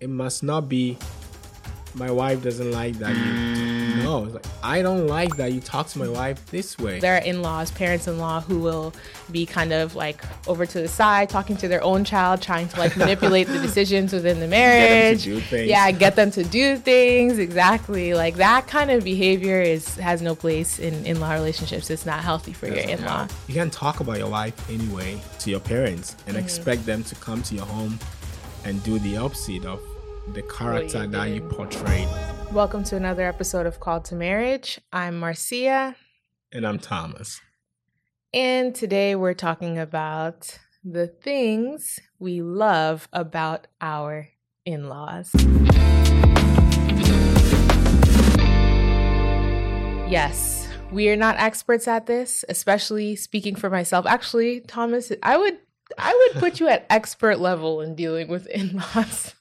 it must not be my wife doesn't like that you no it's like i don't like that you talk to my wife this way There are in-laws, parents-in-law who will be kind of like over to the side, talking to their own child, trying to like manipulate the decisions within the marriage. do things. Yeah, get them to do things exactly. Like that kind of behavior is has no place in in-law relationships. It's not healthy for your in-law. you can't talk about your wife anyway to your parents and Mm-hmm. expect them to come to your home and do the opposite of the character you that you portrayed Welcome to another episode of Called to Marriage. I'm Marcia, and i'm thomas and today we're talking about the things we love about our in-laws. Yes, we are not experts at this, especially speaking for myself. Actually, Thomas, I would I would put you at expert level in dealing with in-laws.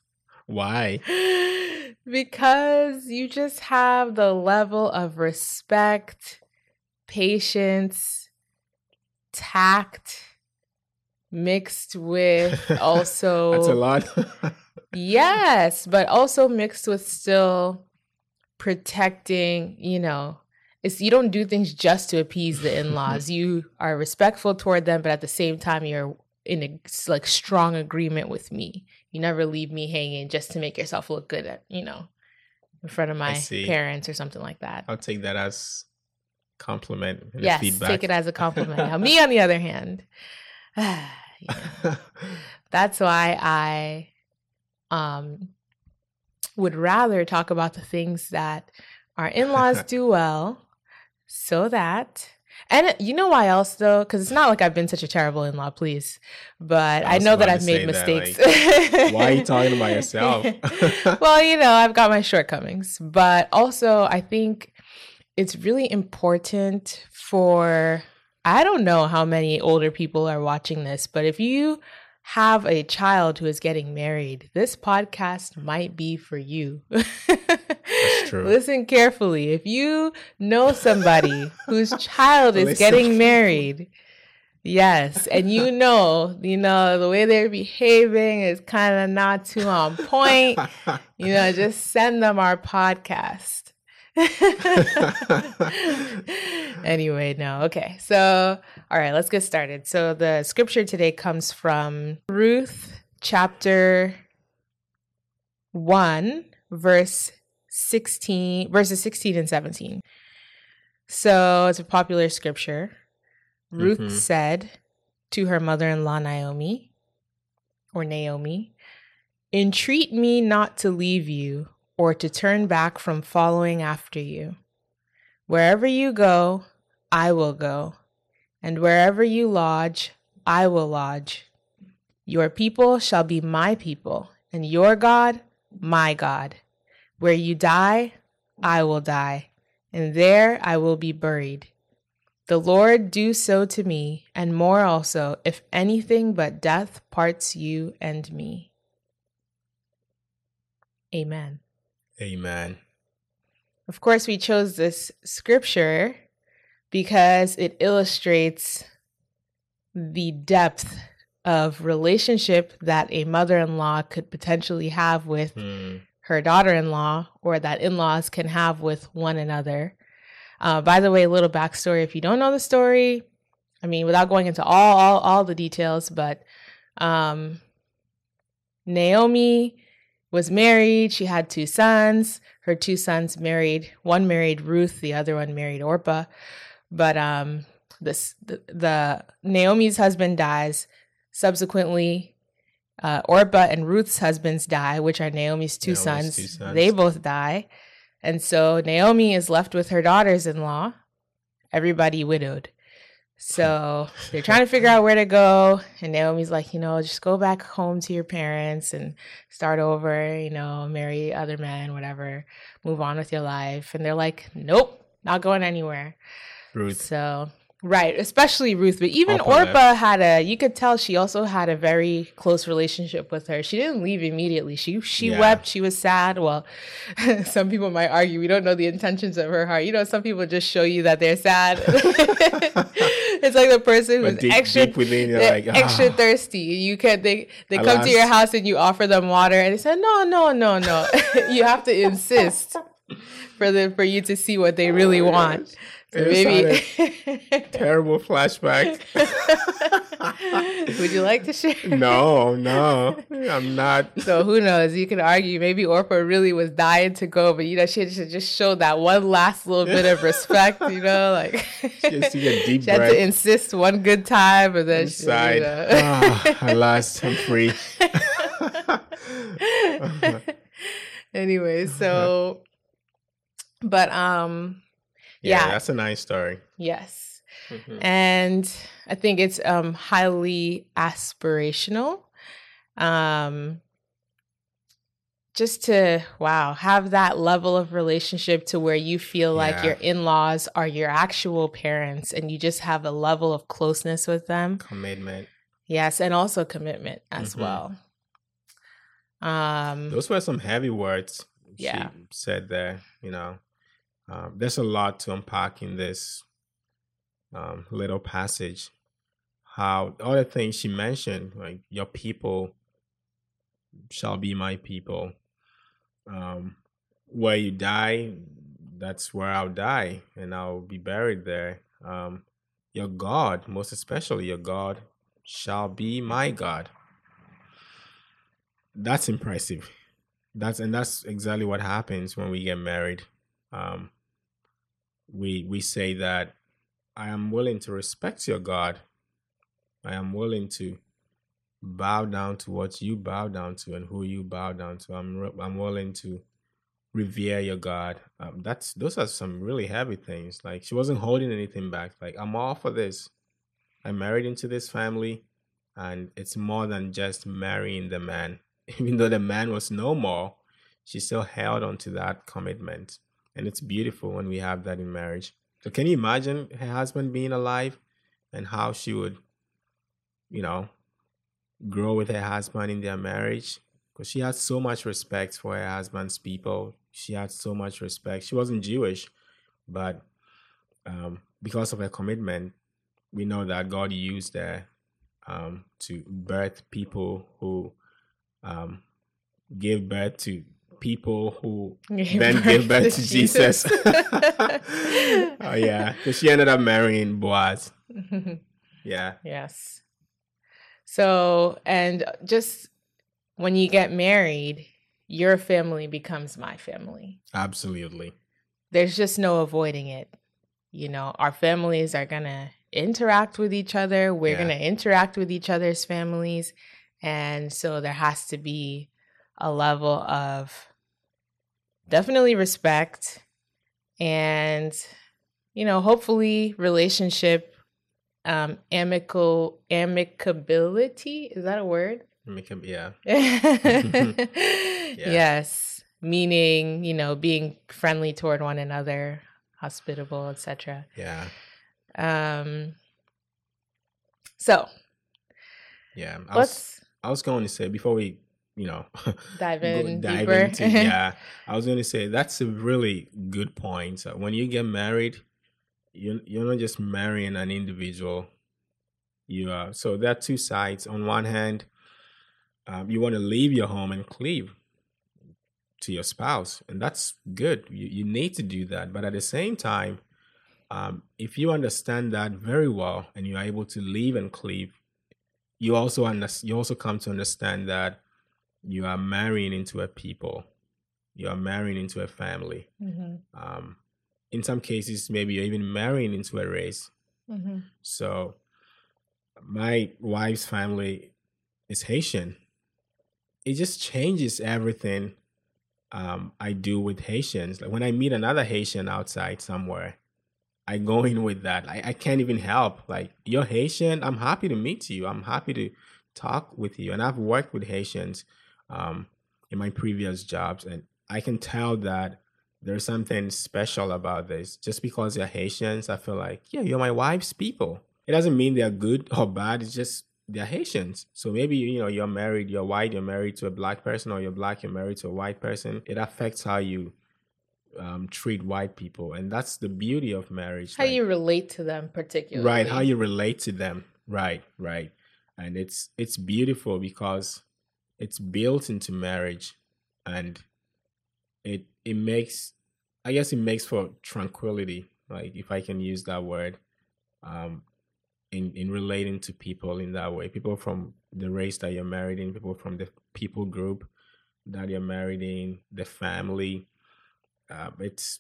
why because you just have the level of respect, patience, tact mixed with also that's a lot Yes, but also mixed with still protecting, you know, it's you don't do things just to appease the in-laws. you are respectful toward them, but at the same time you're in a like strong agreement with me. You never leave me hanging just to make yourself look good at, you know, in front of my parents or something like that. i'll take that as compliment and yes, feedback take it as a compliment. now, me on the other hand, that's why I um would rather talk about the things that our in-laws do well so that and you know why else though? Because it's not like i've been such a terrible in-law please. But I i, know that i've made say that, mistakes. why are you talking about yourself? well you know i've got my shortcomings. But also i think it's really important for I don't know how many older people are watching this, but if you have a child who is getting married, this podcast might be for you. That's true. Listen carefully. If you know somebody whose child is getting married, yes, and you know, you know, the way they're behaving is kind of not too on point, you know, just send them our podcast. anyway, no. Okay. So, all right, let's get started. So, the scripture today comes from Ruth chapter 1, verse 16, verses 16 and 17. So, it's a popular scripture. Ruth Mhm. said to her mother in law, Naomi, or Naomi, Entreat me not to leave you or to turn back from following after you. Wherever you go, I will go, and wherever you lodge, I will lodge. Your people shall be my people, and your God, my God. Where you die, I will die, and there I will be buried. The Lord do so to me, and more also, if anything but death parts you and me. Amen. Amen Of course, we chose this scripture because it illustrates the depth of relationship that a mother in law could potentially have with Hmm. her daughter in law or that in laws can have with one another. Uh, by the way, a little backstory if you don't know the story, I mean, without going into all, all, all the details, but um, Naomi was married. She had two sons. Her two sons married. One married Ruth. The other one married Orpah. But um, this the, the Naomi's husband dies. Subsequently, uh, Orpah and Ruth's husbands die, which are Naomi's two, Naomi's sons. two sons. They both die, and so Naomi is left with her daughters-in-law. Everybody widowed. So they're trying to figure out where to go. And Naomi's like, you know, just go back home to your parents and start over, you know, marry other men, whatever, move on with your life. And they're like, nope, not going anywhere. So Right, especially Ruth, but even Orpah had a. You could tell she also had a very close relationship with her. She didn't leave immediately. She she Yeah. wept. She was sad. Well, some people might argue we don't know the intentions of her heart. You know, some people just show you that they're sad. it's like the person But who's deep- extra deep within, like, extra "Ah." thirsty. You can they they come to your house and you offer them water and they say no no no no. you have to insist for the for you to see what they really want. Oh It maybe. Terrible flashback. Would you like to share? no, no, I'm not. So who knows? You can argue maybe Orpah really was dying to go, but you know she should just show that one last little bit of respect. You know, like She has to get deep she had to insist one good time, and then she, you inside. know. Ah, at last, I'm free. anyway, so but um Yeah, Yeah. that's a nice story. yes. Mhm. and I think it's um highly aspirational. Um just to wow, have that level of relationship to where you feel like Yeah. your in-laws are your actual parents and you just have a level of closeness with them. Commitment. Yes, and also commitment as Mhm. well. Um Those were some heavy words. Yeah. She said there. You know, um, there's a lot to unpack in this um, little passage. How all the things she mentioned, like your people shall be my people. Um, where you die, that's where I'll die, and I'll be buried there. Um, your God, most especially your God, shall be my God. That's impressive. That's and that's exactly what happens when we get married. Um, we we say that I am willing to respect your God. I am willing to bow down to what you bow down to and who you bow down to. I'm I'm willing to revere your God. Um, that's those are some really heavy things. Like she wasn't holding anything back. Like I'm all for this. I married into this family, and it's more than just marrying the man. Even though the man was no more, she still held on to that commitment, and it's beautiful when we have that in marriage. So can you imagine her husband being alive, and how she would, you know, grow with her husband in their marriage? Because she had so much respect for her husband's people. She had so much respect. She wasn't Jewish, but um, because of her commitment, we know that God used her um, to birth people who um, gave birth to people who Gave then gave birth to to Jesus. Jesus. oh yeah, because she ended up marrying Boaz. Yeah, yes. So, and just when you get married, your family becomes my family. absolutely. There's just no avoiding it. You know, our families are going to interact with each other. We're Yeah. going to interact with each other's families. And so there has to be a level of definitely respect and, you know, hopefully relationship um amical amicability is that a word? Make him, yeah, yes. Meaning you know being friendly toward one another hospitable etc yeah, um so yeah. I was, I was going to say before we, you know, dive in dive deeper into yeah. I was going to say that's a really good point. Uh, When you get married, you you're not just marrying an individual. You are so there are two sides. On one hand, um, you want to leave your home and cleave to your spouse, and that's good. You you need to do that, but at the same time, um, if you understand that very well and you are able to leave and cleave, you also under, you also come to understand that you are marrying into a people, you are marrying into a family. Mhm, Um, in some cases, maybe you're even marrying into a race. mhm. So, my wife's family is Haitian. It just changes everything um, I do with Haitians. Like when I meet another Haitian outside somewhere, I go in with that. I, I can't even help. Like, you're Haitian. I'm happy to meet you. I'm happy to talk with you. And I've worked with Haitians um, in my previous jobs, and I can tell that there's something special about this. Just because you're Haitians, I feel like, yeah, you're my wife's people. It doesn't mean they're good or bad. It's just they're Haitians. So maybe, you know, you're married, you're white, you're married to a black person, or you're black, you're married to a white person. It affects how you um, treat white people. And that's the beauty of marriage. How like, you relate to them particularly. Right. How you relate to them. Right. Right. And it's it's beautiful because it's built into marriage and it it makes I guess it makes for tranquility, like if I can use that word, um, in in relating to people in that way. People from the race that you're married in, people from the people group that you're married in, the family. Uh, it's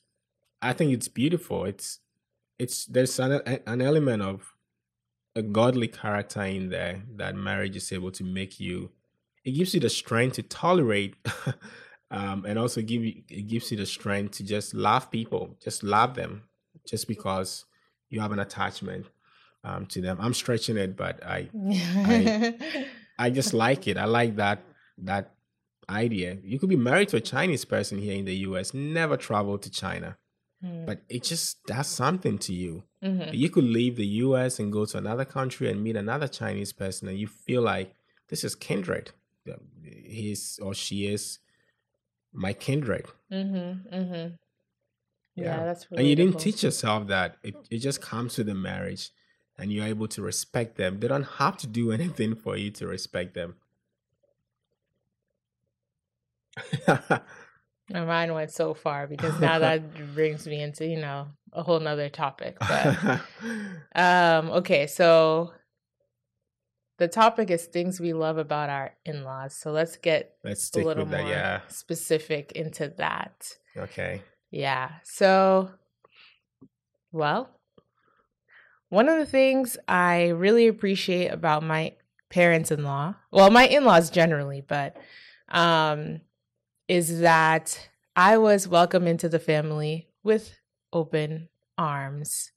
I think it's beautiful. It's it's there's an an element of a godly character in there that marriage is able to make you. It gives you the strength to tolerate um, and also give you it gives you the strength to just love people, just love them, just because you have an attachment um, to them. I'm stretching it, but I, I, I just like it. I like that that idea. You could be married to a Chinese person here in the U.S., never travel to China, mm. but it just does something to you. Mm-hmm. You could leave the U.S. and go to another country and meet another Chinese person, and you feel like this is kindred. He's or she is my kindred. Mm-hmm, mm-hmm. Yeah. yeah. that's really And you didn't teach yourself that. It, it just comes to the marriage and you're able to respect them. They don't have to do anything for you to respect them. My mind went so far because now that brings me into, you know, a whole nother topic. But um, okay, so the topic is things we love about our in-laws. So let's get let's a little more that, yeah. specific into that. Okay. Yeah. So well, one of the things I really appreciate about my parents-in-law, well, my in-laws generally, but um is that I was welcomed into the family with open arms,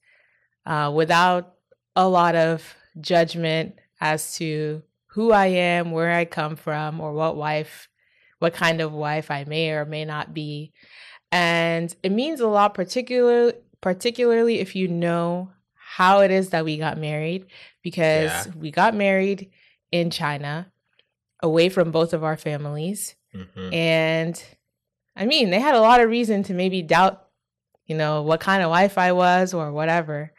uh, without a lot of judgment as to who I am, where I come from, or what wife, what kind of wife I may or may not be. And it means a lot, particularly particularly if you know how it is that we got married, because yeah. we got married in China, away from both of our families. Mm-hmm. And I mean, they had a lot of reason to maybe doubt, you know, what kind of wife I was or whatever.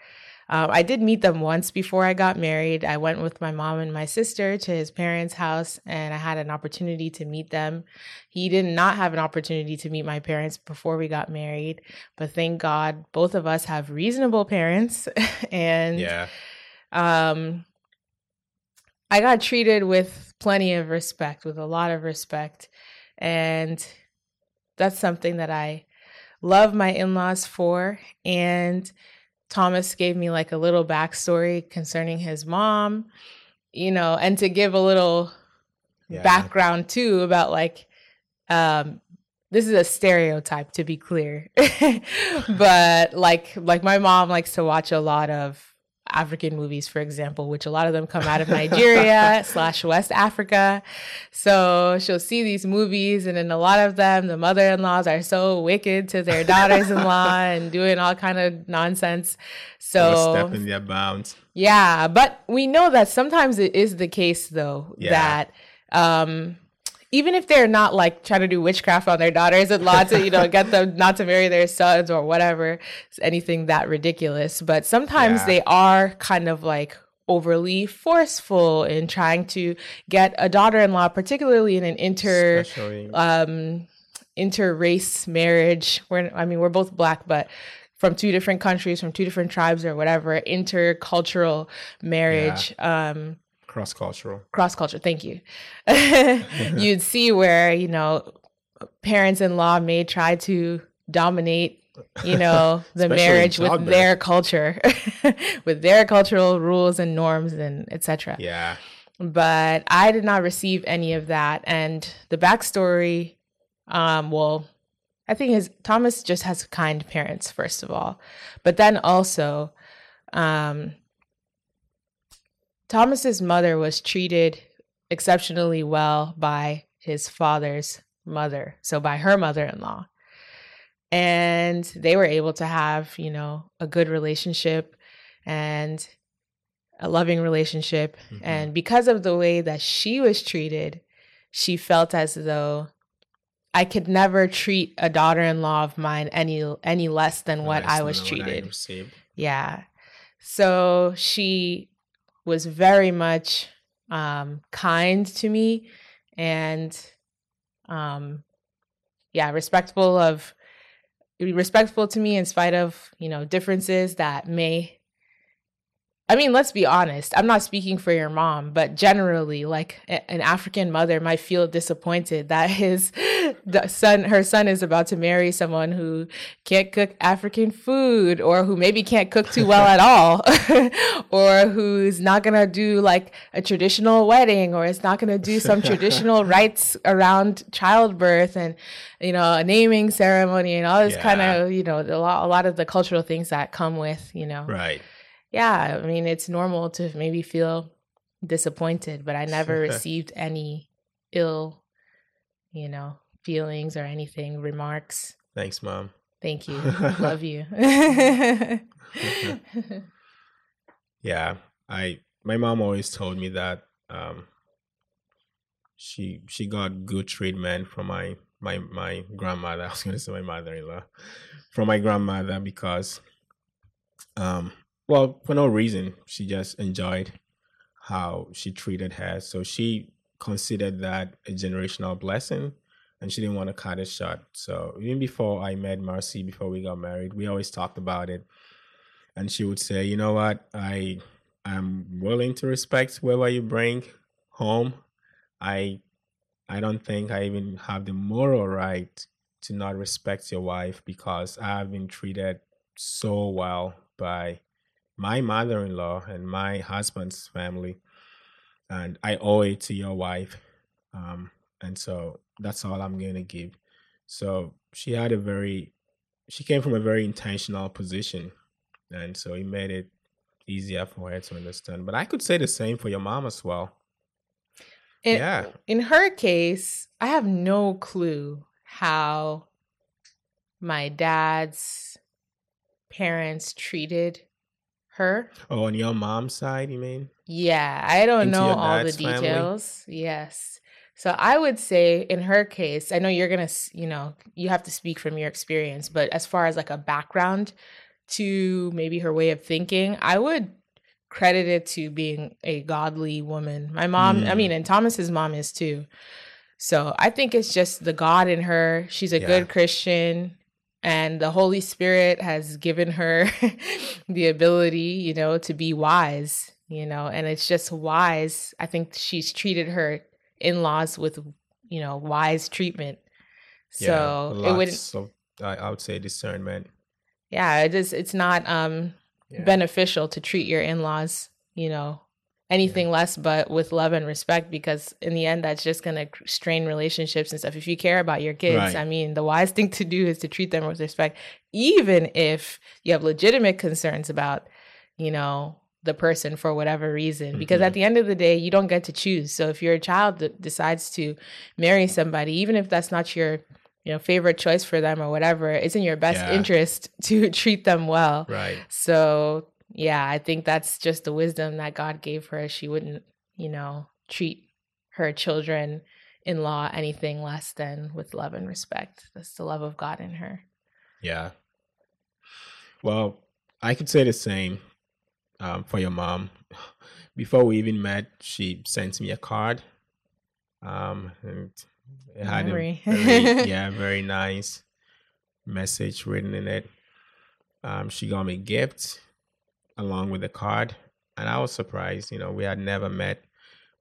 Um, I did meet them once before I got married. I went with my mom and my sister to his parents' house, and I had an opportunity to meet them. He did not have an opportunity to meet my parents before we got married, but thank God both of us have reasonable parents. and yeah. um, I got treated with plenty of respect, with a lot of respect. And that's something that I love my in laws for. And Thomas gave me like a little backstory concerning his mom, you know, and to give a little yeah. background too about like, um, this is a stereotype to be clear, but like, like my mom likes to watch a lot of African movies, for example, which a lot of them come out of Nigeria slash West Africa. So she'll see these movies, and in a lot of them, the mother-in-laws are so wicked to their daughters-in-law and doing all kind of nonsense. So stepping their bounds. Yeah, but we know that sometimes it is the case, though, yeah. that um, even if they're not like trying to do witchcraft on their daughters-in-law to you know get them not to marry their sons or whatever, it's anything that ridiculous. But sometimes yeah. they are kind of like overly forceful in trying to get a daughter-in-law, particularly in an inter um inter-race marriage. We're I mean we're both black, but from two different countries, from two different tribes or whatever, intercultural marriage. Yeah. Um cross cultural cross culture thank you. You'd see where you know parents-in-law may try to dominate you know the marriage with their culture with their cultural rules and norms and etc yeah. But i did not receive any of that and the backstory um well i think his thomas just has kind parents first of all. But then also um Thomas's mother was treated exceptionally well by his father's mother, so by her mother-in-law. and they were able to have, you know, a good relationship and a loving relationship. Mm-hmm. And because of the way that she was treated, she felt as though I could never treat a daughter-in-law of mine any any less than what I was treated. I yeah. So she was very much um, kind to me and um, yeah, respectful of respectful to me in spite of you know differences that may I mean, let's be honest. I'm not speaking for your mom, but generally, like an African mother might feel disappointed that his son, her son, is about to marry someone who can't cook African food, or who maybe can't cook too well at all, or who's not gonna do like a traditional wedding, or is not gonna do some traditional rites around childbirth and you know a naming ceremony and all this yeah. kind of you know a lot, a lot of the cultural things that come with you know right yeah, I mean, it's normal to maybe feel disappointed, but I never received any ill, you know, feelings or anything, remarks. Thanks, mom. Thank you. Love you. yeah, I my mom always told me that um she she got good treatment from my my my grandmother. I was going to say my mother-in-law from my grandmother because um well, for no reason. She just enjoyed how she treated her. So she considered that a generational blessing and she didn't want to cut it short. So even before I met Marcy, before we got married, we always talked about it. And she would say, you know what, I am willing to respect whoever you bring home. I I don't think I even have the moral right to not respect your wife because I've been treated so well by my mother in law and my husband's family. And I owe it to your wife. Um, and so that's all I'm going to give. So she had a very, she came from a very intentional position. And so it made it easier for her to understand. But I could say the same for your mom as well. In, yeah. In her case, I have no clue how my dad's parents treated her. Oh, on your mom's side, you mean? Yeah, I don't Into know all the details. Family? Yes. So I would say in her case, I know you're going to, you know, you have to speak from your experience, but as far as like a background to maybe her way of thinking, I would credit it to being a godly woman. My mom, mm. I mean, and Thomas's mom is too. So I think it's just the God in her. She's a yeah. good Christian and the holy spirit has given her the ability you know to be wise you know and it's just wise. I think she's treated her in-laws with you know wise treatment. So yeah, it wouldn't so I, would say discernment. Yeah it is it's not um yeah. beneficial to treat your in-laws you know anything yeah. less but with love and respect because in the end that's just going to strain relationships and stuff if you care about your kids right. i mean the wise thing to do is to treat them with respect even if you have legitimate concerns about you know the person for whatever reason because mm-hmm. at the end of the day you don't get to choose so if your child that decides to marry somebody even if that's not your you know favorite choice for them or whatever it's in your best yeah. interest to treat them well right so yeah, I think that's just the wisdom that God gave her. She wouldn't, you know, treat her children in law anything less than with love and respect. That's the love of God in her. Yeah. Well, I could say the same um, for your mom. Before we even met, she sent me a card. Um, and it had Memory. a very, yeah, very nice message written in it. Um, she got me gifts along with the card. And I was surprised, you know, we had never met.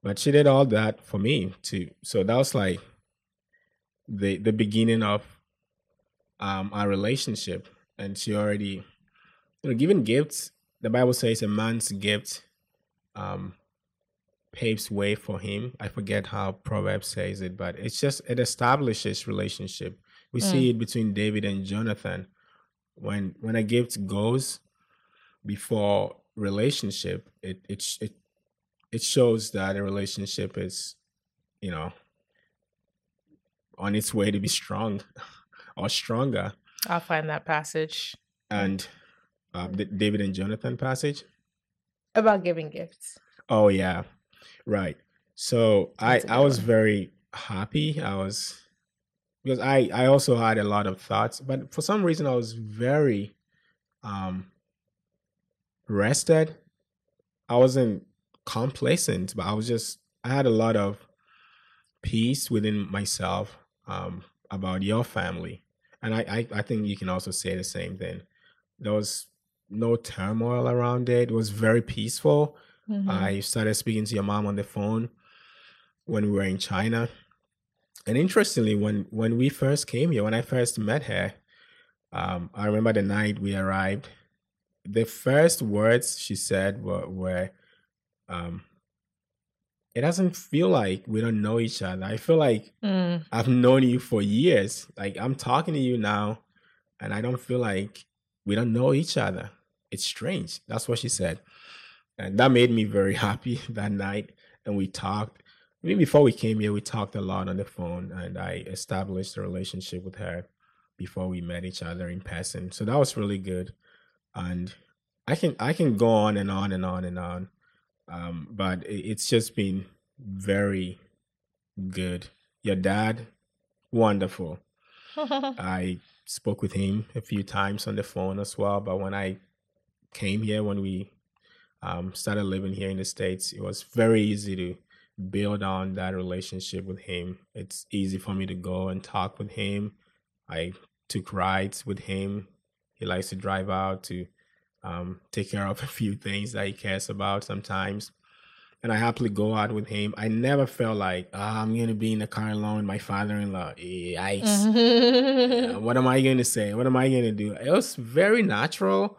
But she did all that for me too. So that was like the the beginning of um our relationship. And she already you know, giving gifts, the Bible says a man's gift um paves way for him. I forget how Proverbs says it, but it's just it establishes relationship. We mm. see it between David and Jonathan. When when a gift goes, before relationship, it it it it shows that a relationship is, you know, on its way to be strong or stronger. I'll find that passage. And uh, the David and Jonathan passage. About giving gifts. Oh yeah, right. So That's I I was one. very happy. I was because I I also had a lot of thoughts, but for some reason I was very um rested. I wasn't complacent, but I was just I had a lot of peace within myself um about your family. And I, I, I think you can also say the same thing. There was no turmoil around it. It was very peaceful. Mhm. I started speaking to your mom on the phone when we were in China. And interestingly, when when we first came here, when I first met her, um, I remember the night we arrived. The first words she said were, were um, "It doesn't feel like we don't know each other. I feel like Mm. I've known you for years. Like I'm talking to you now, and I don't feel like we don't know each other. It's strange." That's what she said and that made me very happy that night and we talked even before we came here we talked a lot on the phone and i established a relationship with her before we met each other in person so that was really good and i can i can go on and on and on and on um, but it's just been very good your dad wonderful I spoke with him a few times on the phone as well. But when I came here, when we um, started living here in the States, it was very easy to build on that relationship with him. It's easy for me to go and talk with him. I took rides with him. He likes to drive out to um, take care of a few things that he cares about sometimes. And I happily go out with him. I never felt like "Ah, I'm going to be in the car alone with my father in law. Yikes. Yeah, what am I going to say? What am I going to do? It was very natural.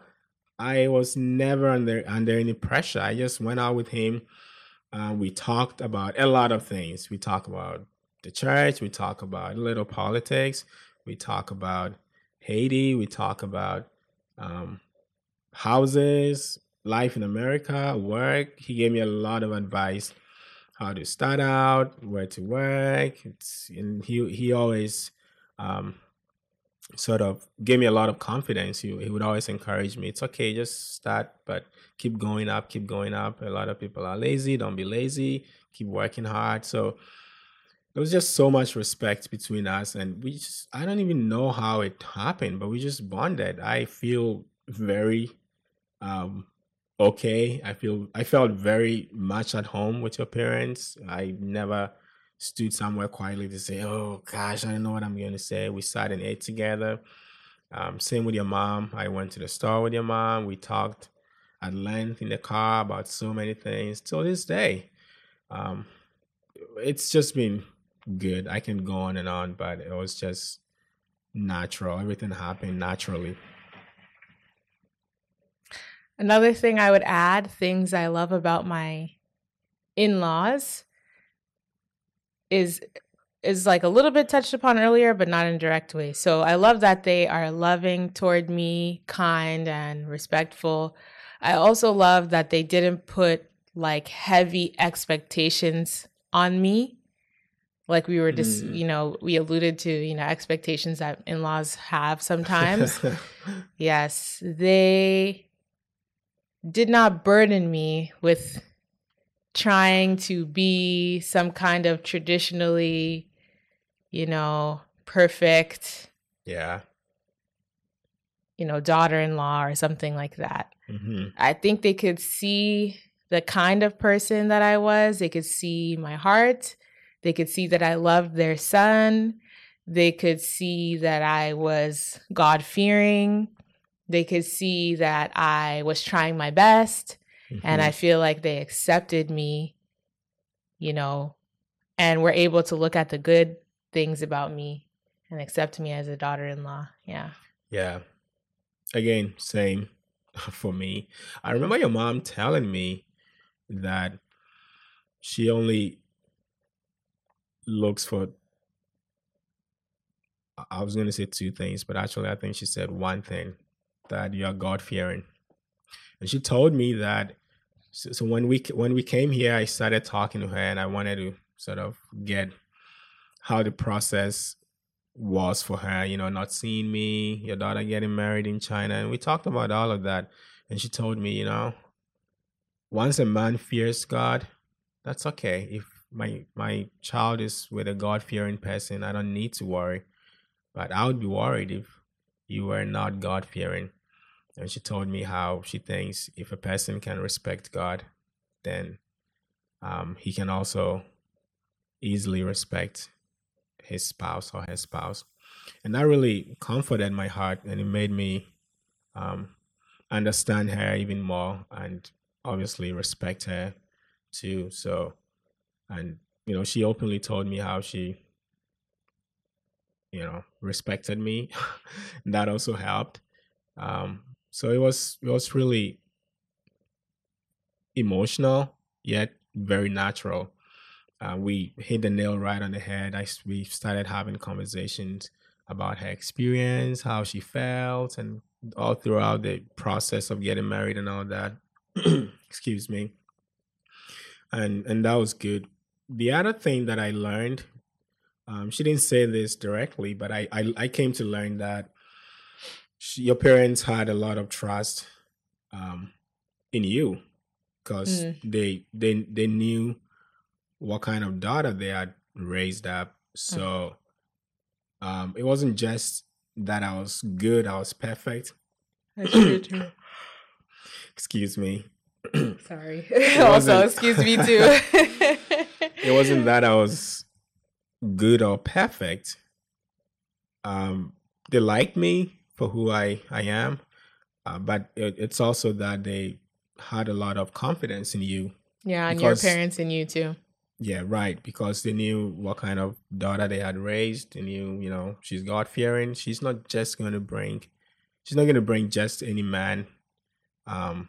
I was never under under any pressure. I just went out with him. Uh, we talked about a lot of things. We talk about the church. We talk about little politics. We talk about Haiti. We talk about um, houses, life in America, work. He gave me a lot of advice how to start out, where to work. It's and he he always um, sort of gave me a lot of confidence. He, he would always encourage me. It's okay, just start, but keep going up, keep going up. A lot of people are lazy. Don't be lazy. Keep working hard. So there was just so much respect between us, and we just I don't even know how it happened, but we just bonded. I feel very um okay. I feel I felt very much at home with your parents. I never stood somewhere quietly to say, "Oh gosh, I don't know what I'm going to say." We sat and ate together. Um, same with your mom. I went to the store with your mom. We talked at length in the car about so many things. Till this day, um, it's just been good. I can go on and on, but it was just natural. Everything happened naturally. Another thing I would add, things I love about my in-laws is is like a little bit touched upon earlier but not in a direct way. So I love that they are loving toward me, kind and respectful. I also love that they didn't put like heavy expectations on me. Like we were just, Mm. you know, we alluded to, you know, expectations that in-laws have sometimes. Yes, they did not burden me with trying to be some kind of traditionally, you know, perfect, yeah. you know, daughter in law or something like that. hmm I think they could see the kind of person that I was. They could see my heart. They could see that I loved their son. They could see that I was God fearing. They could see that I was trying my best. And Mhm. I feel like they accepted me, you know, and were able to look at the good things about me and accept me as a daughter in law. Yeah. Yeah. Again, same for me. I remember your mom telling me that she only looks for I- was going to say two things, but actually I think she said one thing that you are God fearing. And she told me that so, so when we when we came here I started talking to her and I wanted to sort of get how the process was for her, you know, not seeing me, your daughter getting married in China. And we talked about all of that. And she told me, you know, once a man fears God, that's okay. If my my child is with a God fearing person, I don't need to worry. But I would be worried if you were not God fearing. And she told me how she thinks if a person can respect God, then um, he can also easily respect his spouse or her spouse. And that really comforted my heart and it made me um, understand her even more and obviously respect her too. So, and, you know, she openly told me how she, you know, respected me. that also helped. Um, so it was, it was really emotional, yet very natural uh, we hit the nail right on the head. I, we started having conversations about her experience, how she felt, and all throughout the process of getting married and all that. Excuse me. And and that was good. The other thing that I learned, um, she didn't say this directly, but I I, I came to learn that she, your parents had a lot of trust um, in you because mm. they they they knew what kind of daughter they had raised up. Mm. So um, it wasn't just that I was good, I was perfect. excuse me. Sorry. also, excuse me too. it wasn't that I was good or perfect. Um, they liked me for who I, I am, uh, but it, it's also that they had a lot of confidence in you. Yeah, and your parents in you too. Yeah, right. Because they knew what kind of daughter they had raised. They knew, you know, she's God fearing. She's not just going to bring, she's not going to bring just any man um,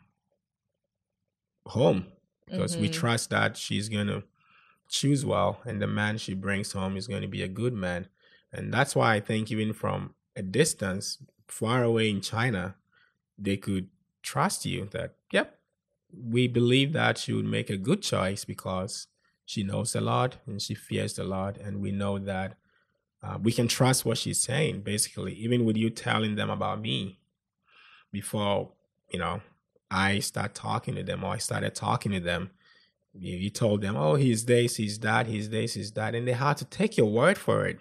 home. Because mm-hmm. we trust that she's going to choose well, and the man she brings home is going to be a good man. And that's why I think even from a distance, far away in China, they could trust you that, yep, we believe that she would make a good choice because she knows a lot and she fears a lot. And we know that uh, we can trust what she's saying, basically, even with you telling them about me before, you know, I start talking to them or I started talking to them. You, you told them, oh, he's this, he's that, he's this, he's that. And they had to take your word for it.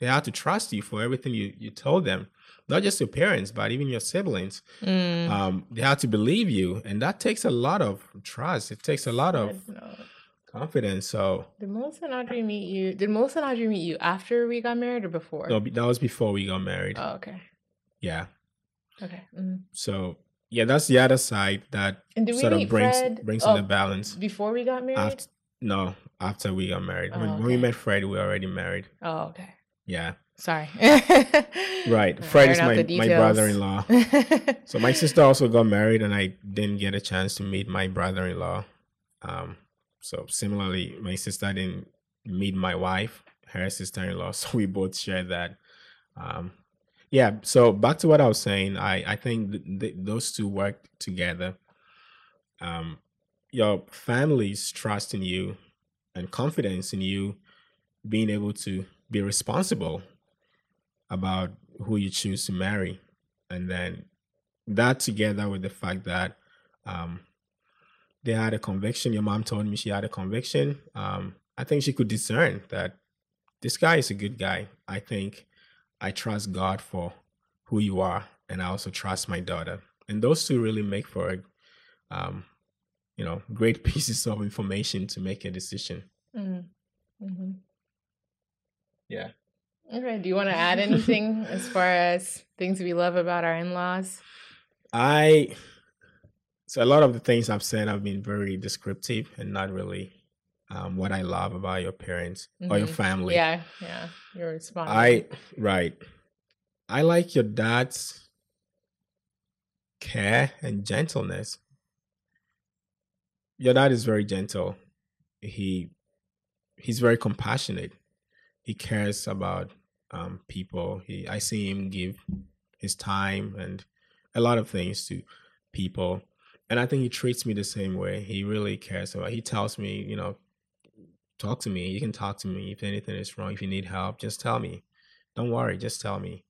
They had to trust you for everything you, you told them not just your parents, but even your siblings. Mm. Um, they had to believe you, and that takes a lot of trust. It takes a lot of confidence. So did Melissa and Audrey meet you? Did Melissa and Audrey meet you after we got married or before? No, that was before we got married. Oh, okay. Yeah. Okay. Mm-hmm. So yeah, that's the other side that sort of brings Fred, brings oh, in the balance. Before we got married? After, no, after we got married. Oh, when, okay. when we met Fred, we were already married. Oh, okay. Yeah. Sorry. right. Fred is my, my brother in law. so my sister also got married and I didn't get a chance to meet my brother in law. Um, so similarly, my sister didn't meet my wife, her sister-in-law, so we both share that. Um, yeah. So back to what I was saying, I I think th- th- those two work together. Um, your family's trust in you and confidence in you being able to be responsible about who you choose to marry, and then that together with the fact that um, they had a conviction. Your mom told me she had a conviction. Um, I think she could discern that this guy is a good guy. I think I trust God for who you are, and I also trust my daughter. And those two really make for, um, you know, great pieces of information to make a decision. Mm-hmm. Mm-hmm. Yeah. Okay. Do you want to add anything as far as things we love about our in-laws? I so a lot of the things I've said have been very descriptive and not really um, what I love about your parents mm-hmm. or your mm-hmm. family. Yeah, yeah, you're responding. I right. I like your dad's care and gentleness. Your dad is very gentle. He he's very compassionate. He cares about um, people. He I see him give his time and a lot of things to people and I think he treats me the same way. He really cares about. He tells me, you know, talk to me. You can talk to me if anything is wrong. If you need help, just tell me. don't worry, just tell me.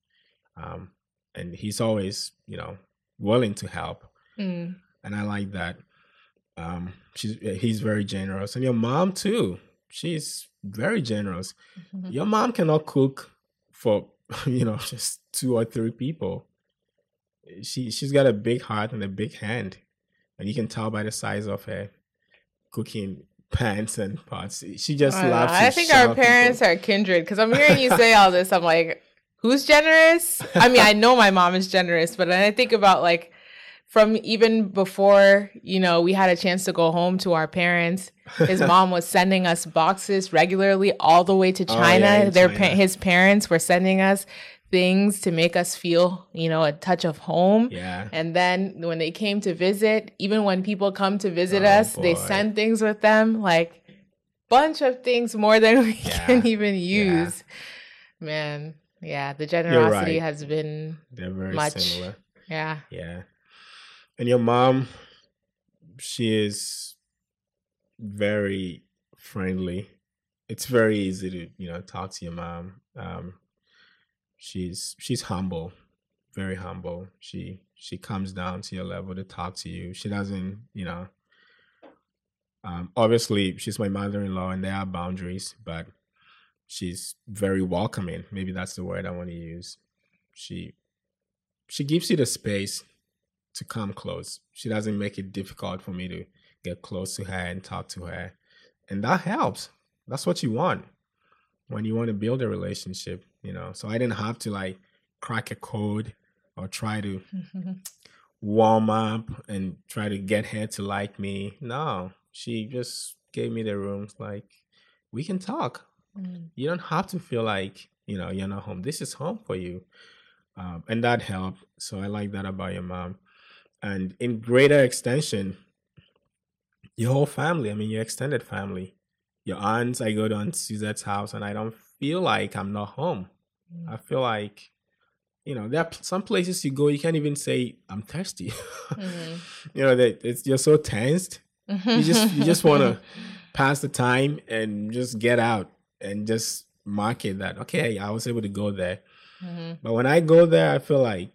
Um, and he's always, you know, willing to help. Mm. And I like that. Um, she's he's very generous, and your mom too. She's very generous. Mhm. Your mom cannot cook for you know just two or three people. She she's got a big heart and a big hand, and you can tell by the size of her cooking pans and pots. She just I, don't know. loves. I think our shower people. parents are kindred because I'm hearing you say all this. I'm like, who's generous? I mean, I know my mom is generous, but then I think about like from even before, you know, we had a chance to go home to our parents. His mom was sending us boxes regularly all the way to Oh, China. yeah, Their China. pa- his parents were sending us things to make us feel, you know, a touch of home. Yeah. And then when they came to visit, even when people come to visit Oh, us, they send things with them, like bunch of things more than we Yeah. can even Yeah. use. Man, yeah, the generosity right. has been They're very Much. similar. yeah. Yeah. And your mom, she is very friendly. It's very easy to, you know, talk to your mom. Um, she's she's humble, very humble. She she comes down to your level to talk to you. She doesn't, you know. Um, obviously, she's my mother-in-law, and there are boundaries, but she's very welcoming. Maybe that's the word I want to use. She she gives you the space to come close. She doesn't make it difficult for me to get close to her and talk to her. And that helps. That's what you want when you want to build a relationship, you know. So I didn't have to like crack a code or try to warm up and try to get her to like me. No, she just gave me the room like we can talk. Mm. You don't have to feel like, you know, you're not home. This is home for you. Um, and that helped. So I like that about your mom. And in greater extension, your whole family, I mean, your extended family, your aunts, I go to Aunt Suzette's house and I don't feel like I'm not home. I feel like, you know, there are some places you go, you can't even say, I'm thirsty. Mhm. you know, that it's you're so tensed. You just you just want to pass the time and just get out and just mark it that okay, I was able to go there. Mhm. But when I go there, I feel like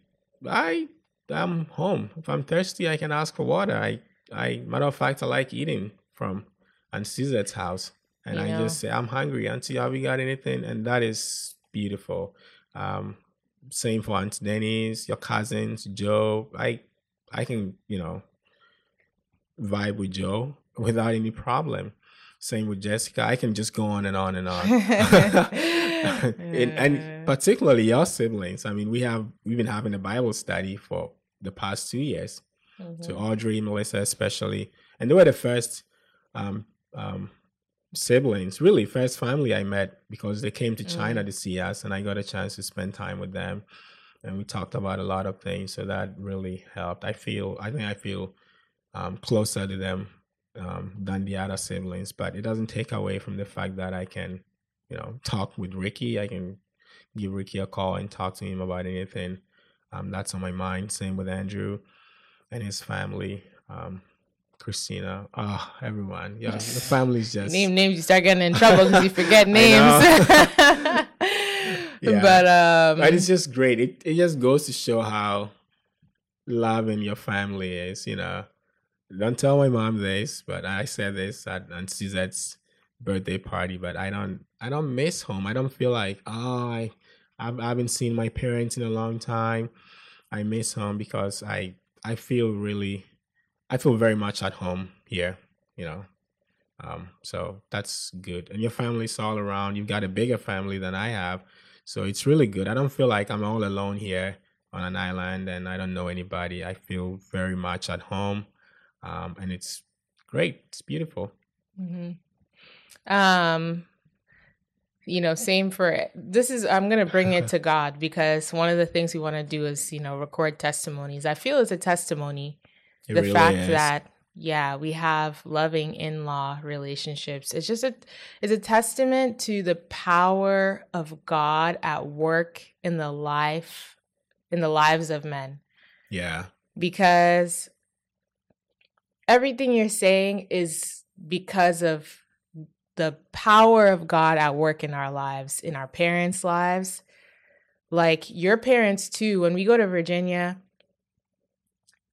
I I'm home. If I'm thirsty, I can ask for water. I I matter of fact, I like eating from Aunt Suzette's house, and You I know. just say I'm hungry. Auntie, have you got anything? And that is beautiful. Um, same for Aunt Denny's, your cousins, Joe. I I can you know vibe with Joe without any problem. Same with Jessica. I can just go on and on and on. and, and particularly your siblings. I mean, we have we've been having a Bible study for the past two years. To Mhm. Audrey, Melissa, especially, and they were the first um, um, siblings, really first family I met because they came to China to see us, and I got a chance to spend time with them, and we talked about a lot of things. So that really helped. I feel, I think, I feel um, closer to them um, than the other siblings, but it doesn't take away from the fact that I can, you know, talk with Ricky. I can give Ricky a call and talk to him about anything um, that's on my mind. Same with Andrew and his family. Christina, ah, everyone. Yeah, the family's just Name names, you start getting in trouble because you forget names. Yeah. But um, but it's just great. It it just goes to show how loving your family is. You know, don't tell my mom this, but I said this at Aunt Suzette's birthday party. But I don't I don't miss home. I don't feel like oh I I've, I haven't seen my parents in a long time. I miss home because I I feel really I feel very much at home here. You know. Um, so that's good. And your family's all around. You've got a bigger family than I have. So it's really good. I don't feel like I'm all alone here on an island and I don't know anybody. I feel very much at home. Um, and it's great. It's beautiful. Mhm. Um, you know, same for this is I'm gonna bring it to God because one of the things we want to do is you know record testimonies. I feel it's a testimony It the really fact is. that yeah we have loving in-law relationships it's just a it's a testament to the power of god at work in the life in the lives of men Yeah. because everything you're saying is because of the power of God at work in our lives, in our parents' lives, like your parents too when we go to virginia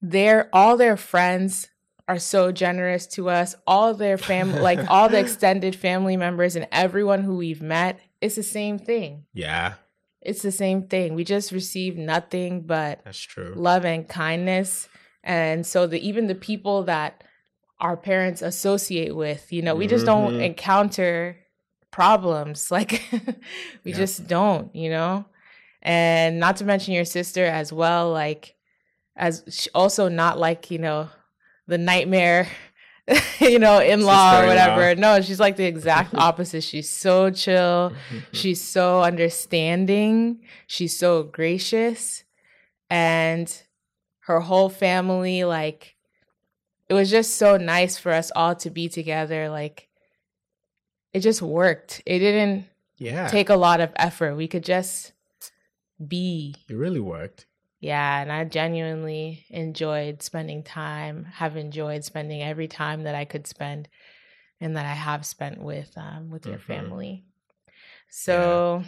their all their friends are so generous to us. All their family like all the extended family members and everyone who we've met it's the same thing. Yeah, it's the same thing. We just receive nothing but that's true. love and kindness. And so the even the people that our parents associate with you know we just don't Mhm. encounter problems. Like we Yeah. just don't you know? And not to mention your sister as well like as also not like you know the nightmare you know in-law or Sister-in-law. whatever no she's like the exact opposite she's so chill She's so understanding. She's so gracious. And her whole family, like, it was just so nice for us all to be together. Like, it just worked. It didn't yeah, take a lot of effort. We could just be. it really worked. Yeah. And I genuinely enjoyed spending time, have enjoyed spending every time that I could spend and that I have spent with um, with your Mhm. family. So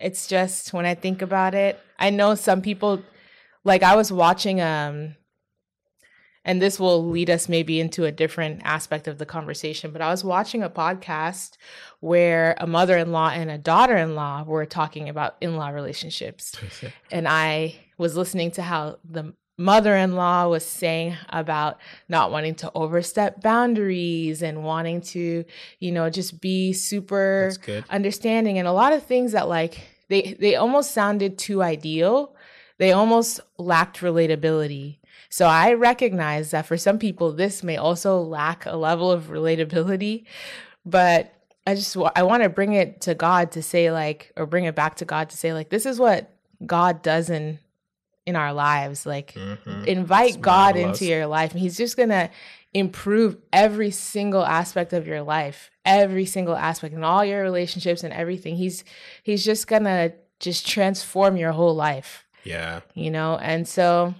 it's just when I think about it, I know some people like I was watching um and this will lead us maybe into a different aspect of the conversation, but I was watching a podcast where a mother-in-law and a daughter-in-law were talking about in-law relationships and I was listening to how the mother-in-law was saying about not wanting to overstep boundaries and wanting to, you know, just be super understanding and a lot of things that like they they almost sounded too ideal. They almost lacked relatability. So I recognize that for some people this may also lack a level of relatability, but I just I want to bring it to God to say like or bring it back to God to say like this is what God does in in our lives like Mhm. invite It's God into your life and he's just going to improve every single aspect of your life every single aspect and all your relationships and everything. He's he's just going to just transform your whole life. Yeah, you know and so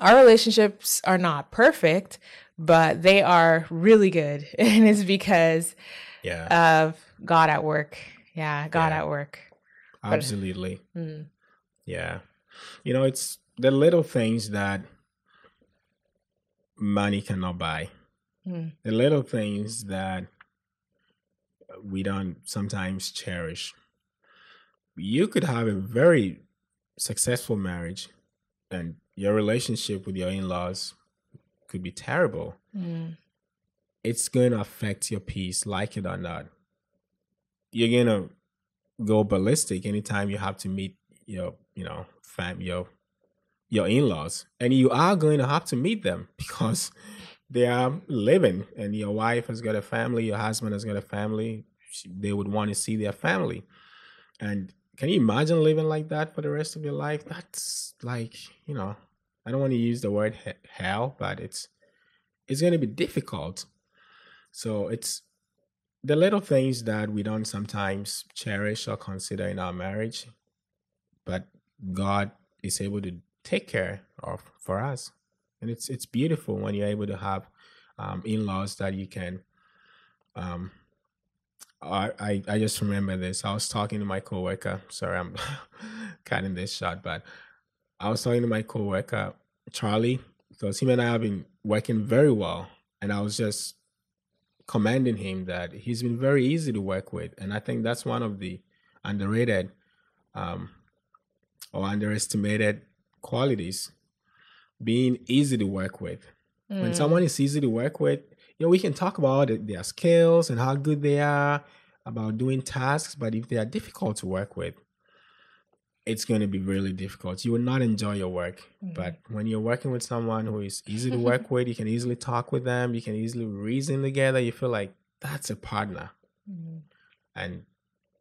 our relationships are not perfect but they are really good and it's because yeah, of God at work yeah God Yeah. at work absolutely. Mm. Yeah. You know, it's the little things that money cannot buy. Mm. The little things that we don't sometimes cherish. You could have a very successful marriage and your relationship with your in laws could be terrible. Mm. It's going to affect your peace, like it or not. You're going to go ballistic anytime you have to meet your, you know, fam, your, your in-laws, and you are going to have to meet them because they are living, and your wife has got a family, your husband has got a family. They would want to see their family, and can you imagine living like that for the rest of your life? That's like, you know, I don't want to use the word hell, but it's it's going to be difficult. So it's the little things that we don't sometimes cherish or consider in our marriage, but God is able to take care of for us, and it's it's beautiful when you're able to have um, in-laws that you can. Um, I, I just remember this. I was talking to my coworker. Sorry, I'm cutting this short, but I was talking to my coworker Charlie because him and I have been working very well, and I was just commending him that he's been very easy to work with, and I think that's one of the underrated um, or underestimated qualities, being easy to work with. When Mm. someone is easy to work with, you know, we can talk about their skills and how good they are about doing tasks, but if they are difficult to work with, it's going to be really difficult. You will not enjoy your work. But when you're working with someone who is easy to work with, you can easily talk with them, you can easily reason together, you feel like that's a partner. Mm. And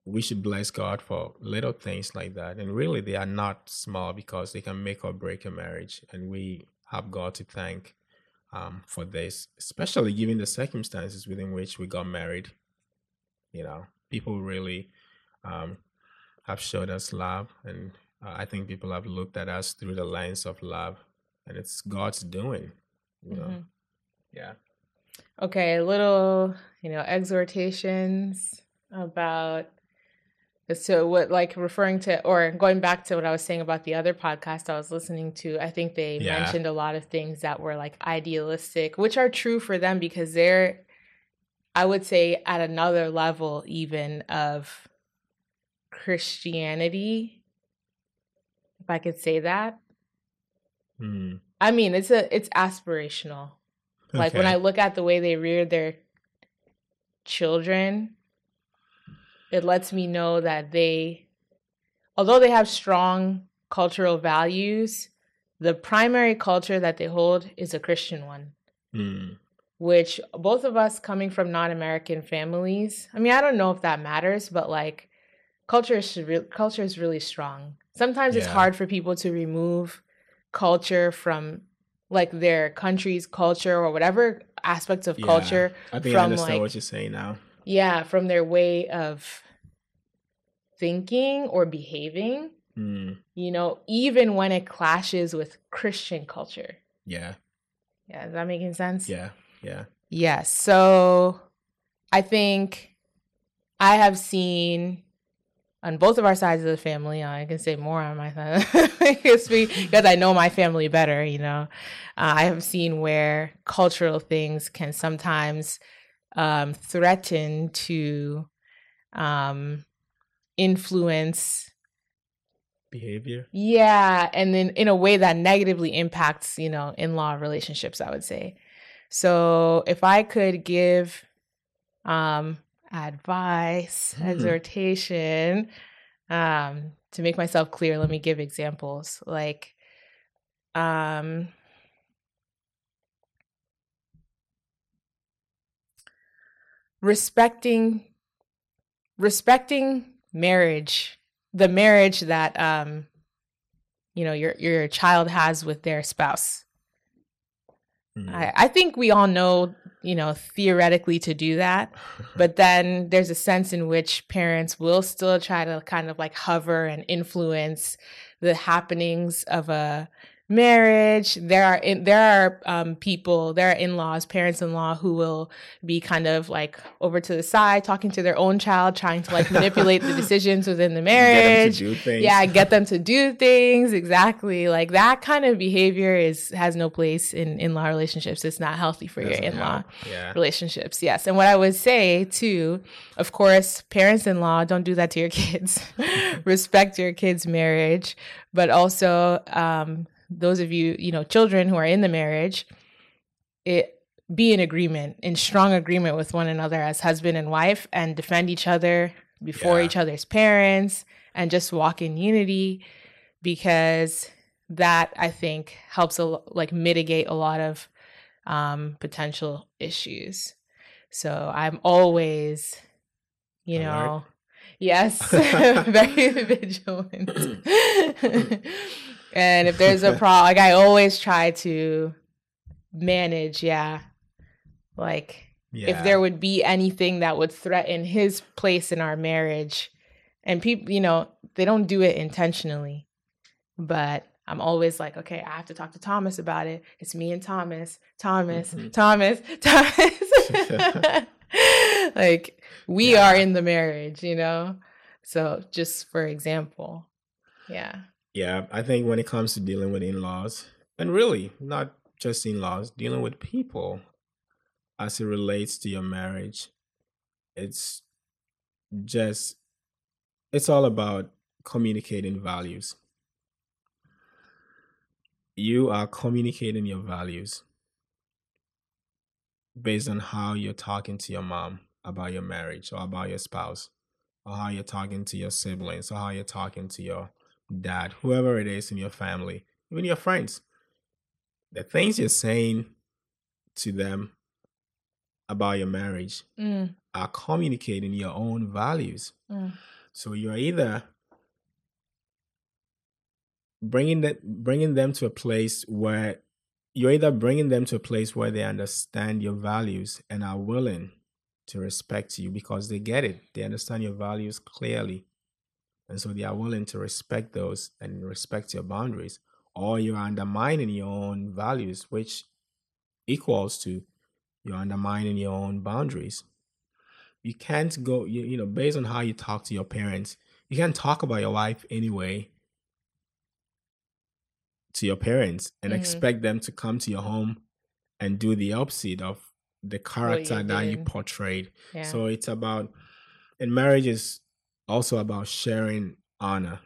we should bless God for little things like that. And really, they are not small because they can make or break a marriage. And we have God to thank um, for this, especially given the circumstances within which we got married. You know, people really um, have showed us love. And uh, I think people have looked at us through the lens of love. And it's God's doing, you know. Mhm. Yeah. Okay, a little, you know, exhortations about So what like referring to or going back to what I was saying about the other podcast I was listening to, I think they Yeah. mentioned a lot of things that were like idealistic, which are true for them because they're I would say at another level even of Christianity. If I could say that. Hmm. I mean, it's a it's aspirational. Like when I look at the way they rear their children, it lets me know that they, although they have strong cultural values, the primary culture that they hold is a Christian one, Hmm. which both of us coming from non American families, I mean, I don't know if that matters, but like culture is, re- culture is really strong. Sometimes it's hard for people to remove culture from like their country's culture or whatever aspects of Yeah. culture I think I from, understand like- what you're saying now. yeah from their way of thinking or behaving Hmm. you know even when it clashes with christian culture Yeah. yeah is that making sense Yeah. Yeah. yes so i think i have seen on both of our sides of the family i can say more on my side because i know my family better you know uh, i have seen where cultural things can sometimes um, threaten to um, influence Behavior. yeah, and then in a way that negatively impacts, you know, in-law relationships, I would say. So if I could give um advice, Hmm. exhortation, um, to make myself clear, let me give examples. Like um respecting respecting marriage the marriage that um you know your your child has with their spouse Hmm. I, I think we all know you know theoretically to do that but then there's a sense in which parents will still try to kind of like hover and influence the happenings of a marriage. There are in, there are um, people there are in-laws parents-in-law who will be kind of like over to the side talking to their own child trying to like manipulate the decisions within the Get marriage. do things. yeah get them to do things. Exactly. Like that kind of behavior is has no place in in-law relationships. It's not healthy for your Doesn't in-law. Yeah. relationships. Yes. And what i would say too of course parents-in-law don't do that to your kids. Respect your kids marriage but also um those of you you know children who are in the marriage it be in agreement in strong agreement with one another as husband and wife and defend each other before Yeah. each other's parents and just walk in unity because that i think helps a, like mitigate a lot of um potential issues. So i'm always you know yes very vigilant and if there's a problem like i always try to manage yeah. Like Yeah. if there would be anything that would threaten his place in our marriage and people you know they don't do it intentionally but i'm always like okay i have to talk to thomas about it. It's me and thomas. Thomas Mhm. thomas thomas. Like we Yeah. are in the marriage you know? So just for example. Yeah Yeah, I think when it comes to dealing with in laws, and really not just in laws, dealing with people as it relates to your marriage, it's just, it's all about communicating values. You are communicating your values based on how you're talking to your mom about your marriage or about your spouse, or how you're talking to your siblings, or how you're talking to your dad, whoever it is in your family, even your friends. The things you're saying to them about your marriage Mm, are communicating your own values. mm, So you're either bringing that bringing them to a place where you're either bringing them to a place where they understand your values and are willing to respect you because they get it. They understand your values clearly. And so they are willing to respect those and respect your boundaries. Or you're undermining your own values, which equals to you're undermining your own boundaries. You can't go, you, you know, based on how you talk to your parents, you can't talk about your wife anyway to your parents and Mhm. expect them to come to your home and do the opposite of the character that you portrayed. Yeah. So it's about, and marriage is also about sharing honor.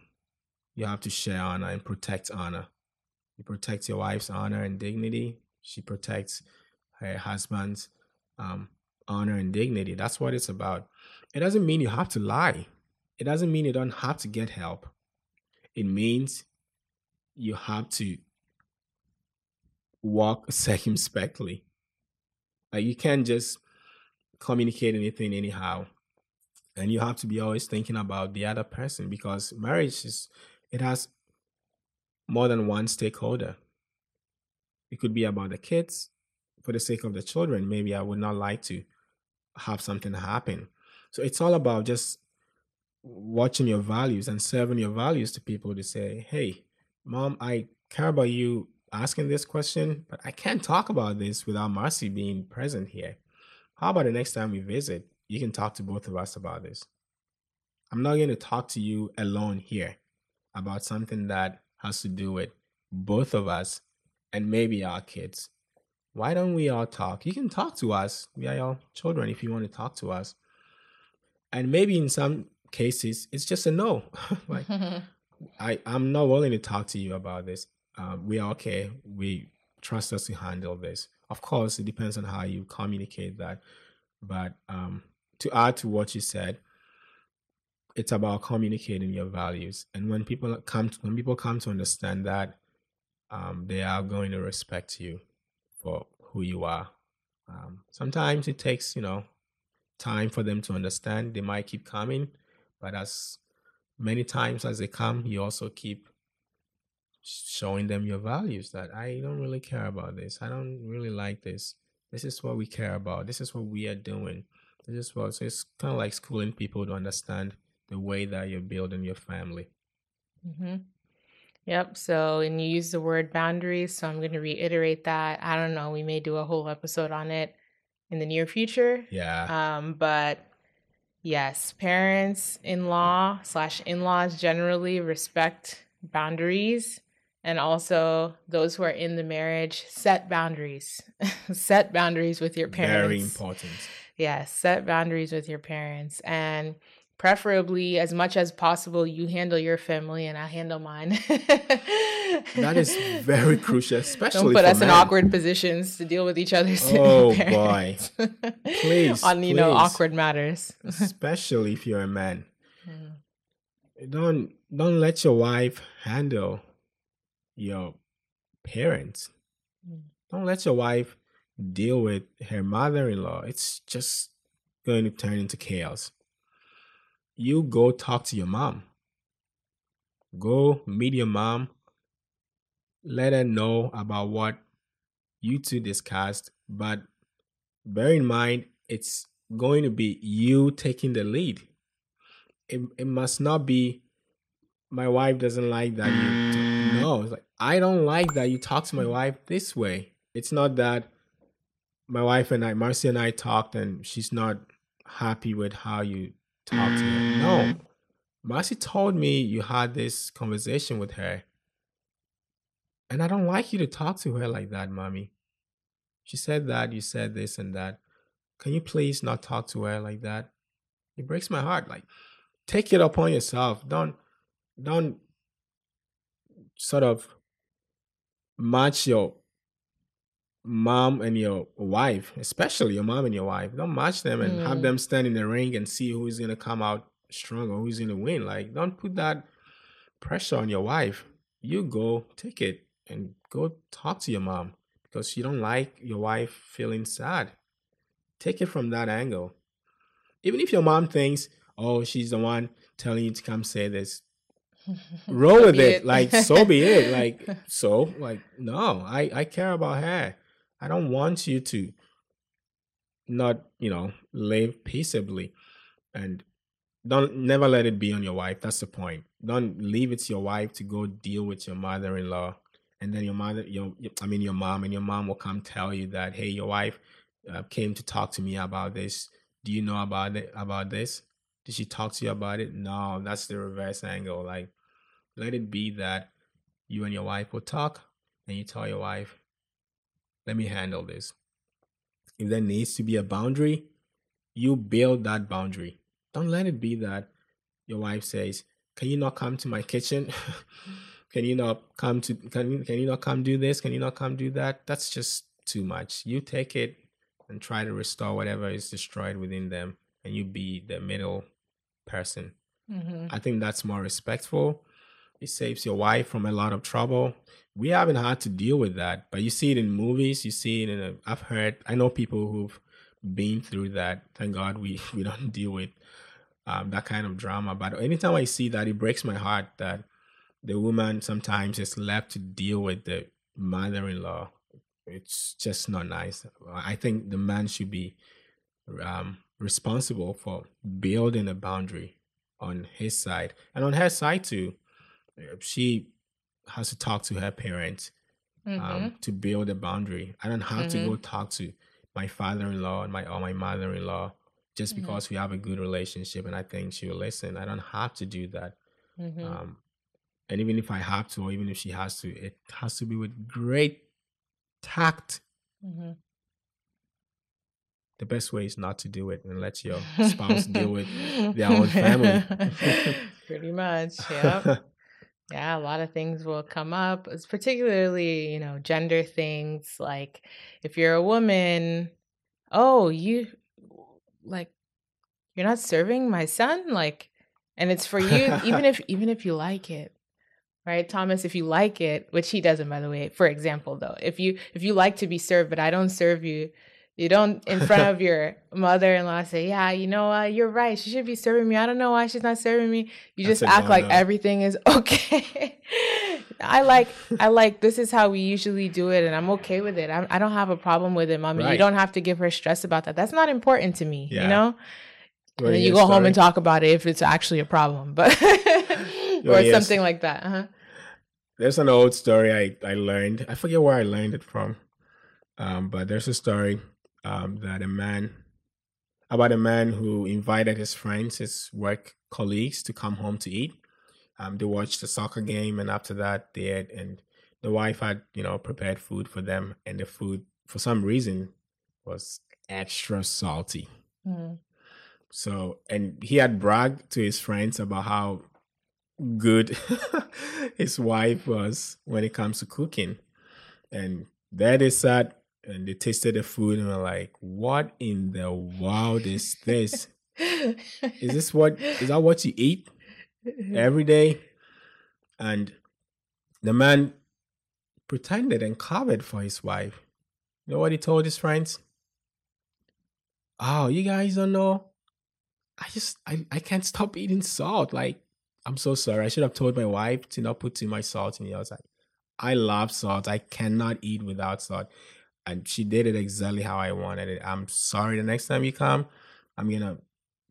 You have to share honor and protect honor. You protect your wife's honor and dignity. She protects her husband's um, honor and dignity. That's what it's about. It doesn't mean you have to lie. It doesn't mean you don't have to get help. It means you have to walk circumspectly. Like you can't just communicate anything anyhow. And you have to be always thinking about the other person because marriage is it has more than one stakeholder. It could be about the kids. For the sake of the children, maybe I would not like to have something happen. So it's all about just watching your values and serving your values to people to say, hey, mom, I care about you asking this question, but I can't talk about this without Marcy being present here. How about the next time we visit, you can talk to both of us about this? I'm not going to talk to you alone here about something that has to do with both of us and maybe our kids. Why don't we all talk? You can talk to us. We are your children if you want to talk to us. And maybe in some cases, it's just a no. like, I, I'm not willing to talk to you about this. Um, we are okay. We trust us to handle this. Of course, it depends on how you communicate that. But um, to add to what you said, it's about communicating your values. And when people come, to, when people come to understand that, um, they are going to respect you for who you are. Um, sometimes it takes, you know, time for them to understand. They might keep coming, but as many times as they come, you also keep showing them your values that I don't really care about this. I don't really like this. This is what we care about. This is what we are doing. This is what so it's kind of like schooling people to understand the way that you're building your family. hmm Yep. So, and you use the word boundaries. So, I'm going to reiterate that. I don't know. We may do a whole episode on it in the near future. Yeah. Um, but yes, parents, in law slash in laws generally respect boundaries. And also, those who are in the marriage set boundaries. set boundaries with your parents. Very important. Yes, set boundaries with your parents. And preferably, as much as possible, you handle your family and I handle mine. That is very crucial, especially Don't put us in awkward positions to deal with each other's Oh, parents. Please, on you know awkward matters. especially if you're a man. Mm. Don't don't let your wife handle your parents. Mm. Don't let your wife deal with her mother-in-law. It's just going to turn into chaos. You go talk to your mom. Go meet your mom. Let her know about what you two discussed, but bear in mind it's going to be you taking the lead. It, it must not be my wife doesn't like that you no it's like i don't like that you talk to my wife this way it's not that my wife and i marcy and i talked and she's not happy with how you talk to her no. Mm. Marcy told me you had this conversation with her and i don't like you to talk to her like that mommy. She said that you said this and that. Can you please not talk to her like that? It breaks my heart like take it upon yourself. Don't don't sort of match your mom and your wife, especially your mom and your wife. Don't match them and have Mm. them stand in the ring and see who's gonna come out strong or who's gonna win. Like, don't put that pressure on your wife. You go take it and go talk to your mom because you don't like your wife feeling sad. Take it from that angle. Even if your mom thinks, oh, she's the one telling you to come say this, roll with be it. Like, so be it. Like, so, like, no, I, I care about her. I don't want you to not, you know, live peaceably. And don't never let it be on your wife. That's the point. Don't leave it to your wife to go deal with your mother in law. And then your mother, your, I mean, your mom, and your mom will come tell you that, hey, your wife uh, came to talk to me about this. Do you know about it, about this? Did she talk to you about it? No, that's the reverse angle. Like, let it be that you and your wife will talk and you tell your wife, let me handle this. If there needs to be a boundary, you build that boundary. Don't let it be that your wife says, Can you not come to my kitchen? can you not come to can you can you not come do this? Can you not come do that? That's just too much. You take it and try to restore whatever is destroyed within them and you be the middle person. Mm-hmm. I think that's more respectful. It saves your wife from a lot of trouble. We haven't had to deal with that, but you see it in movies. You see it in. A, I've heard. I know people who've been through that. Thank God we we don't deal with um, that kind of drama. But anytime I see that, it breaks my heart that the woman sometimes is left to deal with the mother-in-law. It's just not nice. I think the man should be um, responsible for building a boundary on his side and on her side too. She has to talk to her parents um, mm-hmm. um, to build a boundary. I don't have mm-hmm. to go talk to my father-in-law and my or my mother-in-law just mm-hmm. because we have a good relationship and I think she will listen. I don't have to do that. Mm-hmm. Um, and even if I have to, or even if she has to, it has to be with great tact. Mm-hmm the best way is not to do it and let your spouse deal with their own family. Pretty much, yeah. yeah, a lot of things will come up. It's particularly, you know, gender things like if you're a woman, oh, you like you're not serving my son like and it's for you even if even if you like it right thomas if you like it which he doesn't by the way for example though if you if you like to be served but i don't serve you you don't, in front of your mother in law, say, Yeah, you know, uh, you're right. She should be serving me. I don't know why she's not serving me. You just act like everything is okay. I like, I like, this is how we usually do it, and I'm okay with it. I, I don't have a problem with it, mommy. Right. You don't have to give her stress about that. That's not important to me, yeah. you know? and then you go home and talk about it if it's actually a problem, but, or something like that. Uh-huh. There's an old story I, I learned. I forget where I learned it from. Um, but there's a story um, that a man about a man who invited his friends, his work colleagues, to come home to eat. Um, they watched a soccer game, and after that, they had, and the wife had you know prepared food for them, and the food for some reason was extra salty. Mm. So, and he had bragged to his friends about how good his wife was when it comes to cooking, and there they sat and they tasted the food and were like, "What in the world is this? is this what is that what you eat every day?" And the man pretended and covered for his wife. You know what he told his friends? Oh, you guys don't know. I just I, I can't stop eating salt. Like, I'm so sorry. I should have told my wife to not put too much salt in the outside. I love salt. I cannot eat without salt and she did it exactly how I wanted it. I'm sorry. The next time you come, I'm gonna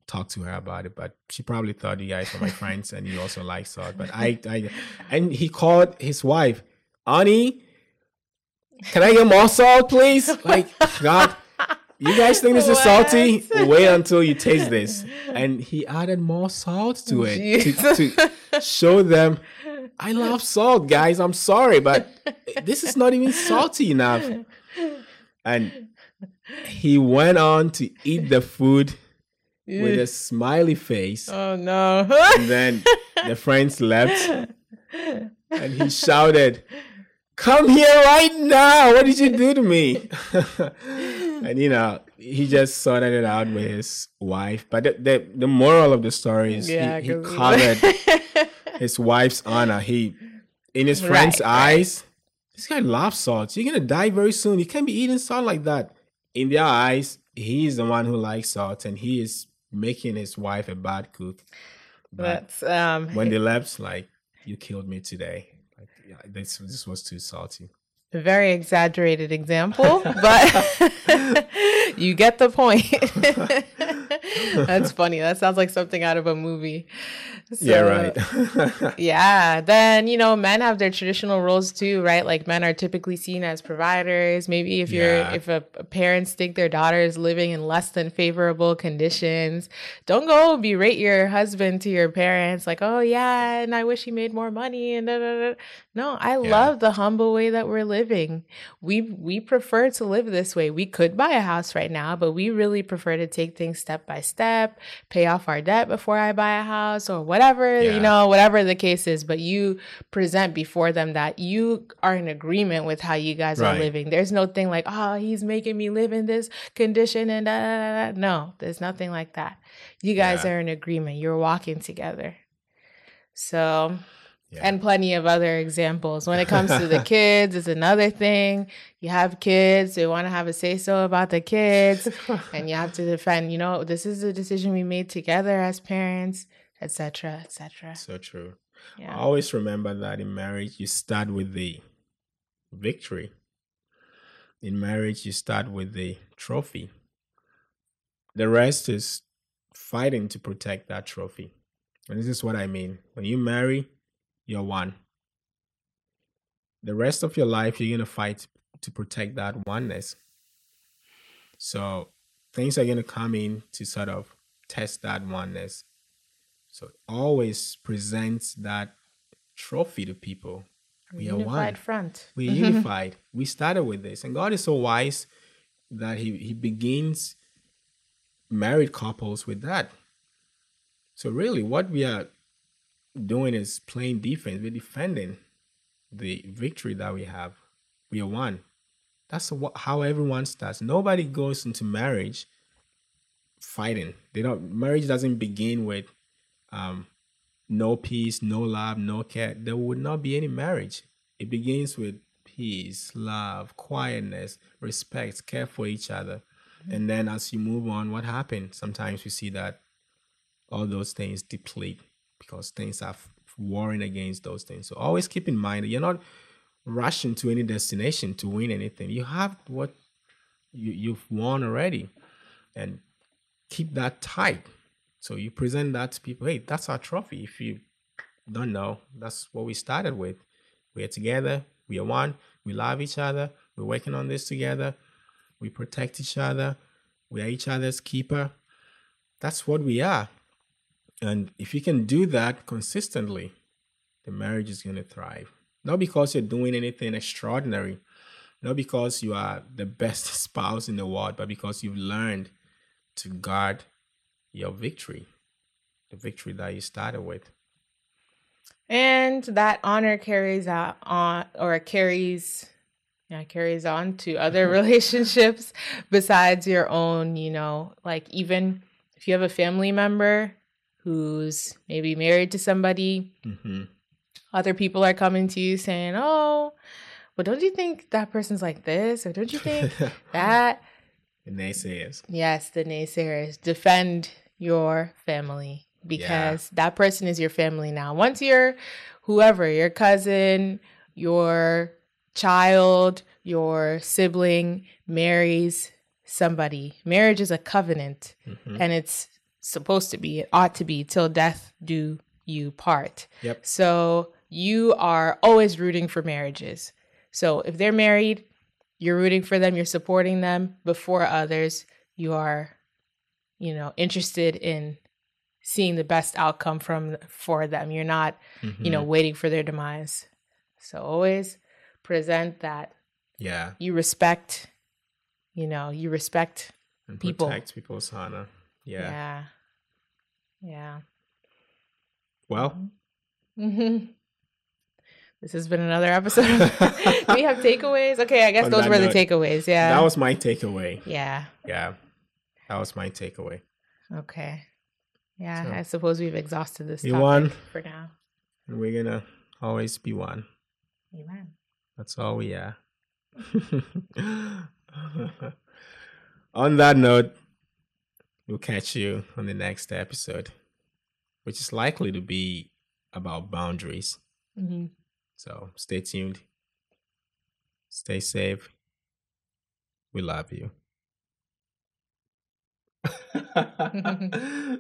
talk to her about it. But she probably thought you guys were my friends and you also like salt. But I, I, and he called his wife, Annie. Can I get more salt, please? Like God. You guys think this is salty? Wait until you taste this. And he added more salt to it to, to show them I love salt, guys. I'm sorry, but this is not even salty enough and he went on to eat the food with a smiley face. Oh no. and then the friends left and he shouted, Come here right now. What did you do to me? and you know, he just sorted it out with his wife. But the the, the moral of the story is yeah, he, he covered his wife's honor. He in his friend's right, eyes, this guy loves salt. You're gonna die very soon. You can't be eating salt like that. In their eyes, he's the one who likes salt, and he is making his wife a bad cook. But That's um when they left, like you killed me today. Like yeah, this this was too salty. A very exaggerated example, but you get the point. That's funny. That sounds like something out of a movie. yeah, right. yeah. Then, you know, men have their traditional roles too, right? Like men are typically seen as providers. Maybe if you're Yeah. if a, parents think their daughter is living in less than favorable conditions, don't go berate your husband to your parents like, "Oh yeah, and I wish he made more money." And da, da, da. no, I Yeah. love the humble way that we're living. We we prefer to live this way. We could buy a house right now, but we really prefer to take things step by step, pay off our debt before I buy a house or whatever, Yeah. you know, whatever the case is. But you present before them that you are in agreement with how you guys are living. There's no thing like, oh, he's making me live in this condition and da, da, da. no, there's nothing like that. You guys Yeah. are in agreement. You're walking together. So Yeah. and plenty of other examples. When it comes to the kids, it's another thing. You have kids, they want to have a say so about the kids, and you have to defend, you know, this is a decision we made together as parents, etc., etc. so true. I Yeah. always remember that in marriage, you start with the victory. In marriage, you start with the trophy. The rest is fighting to protect that trophy. And this is what I mean. When you marry, you're one. The rest of your life, you're going to fight to protect that oneness. So things are going to come in to sort of test that oneness. So always present that trophy to people. We are Unified one. front. We're unified. We started with this. And God is so wise that He, he begins married couples with that. So really what we are doing is playing defense. We're defending the victory that we have. We are one. That's how everyone starts. Nobody goes into marriage fighting. They don't. Marriage doesn't begin with um, no peace, no love, no care. There would not be any marriage. It begins with peace, love, quietness, respect, care for each other, and then as you move on, what happens? Sometimes we see that all those things deplete because things are warring against those things. So always keep in mind that you're not rushing to any destination to win anything. You have what you, you've won already, and keep that tight. So you present that to people. Hey, that's our trophy. If you don't know, that's what we started with. We're together. We are one. We love each other. We're working on this together. We protect each other. We are each other's keeper. That's what we are. And if you can do that consistently, the marriage is going to thrive. Not because you're doing anything extraordinary, not because you are the best spouse in the world, but because you've learned to guard your victory, the victory that you started with. And that honor carries out on or carries yeah, carries on to other relationships besides your own, you know, like even if you have a family member who's maybe married to somebody, hmm other people are coming to you saying, "Oh, but don't you think that person's like this or don't you think that?" the naysayers. Yes, the naysayers defend your family because that person is your family now. Once you're whoever, your cousin, your child, your sibling marries somebody, marriage is a covenant Mhm. and it's supposed to be, it ought to be till death do you part. Yep. So you are always rooting for marriages. So if they're married, you're rooting for them, you're supporting them before others. You are, you know, interested in seeing the best outcome from for them. You're not, you know, Mhm. waiting for their demise. So always present that yeah, you respect, you know, you respect and people. protect people's honor. Yeah. yeah. Yeah. Well, hmm This has been another episode. We have takeaways? Okay, I guess On those were the takeaways. Yeah. that was my takeaway. yeah. Yeah, that was my takeaway. Okay. Yeah, So, I suppose we've exhausted this topic won. for now. And we're gonna always be one. Amen. That's all we are. on that note, we'll catch you on the next episode, which is likely to be about boundaries. hmm So stay tuned. Stay safe. We love you.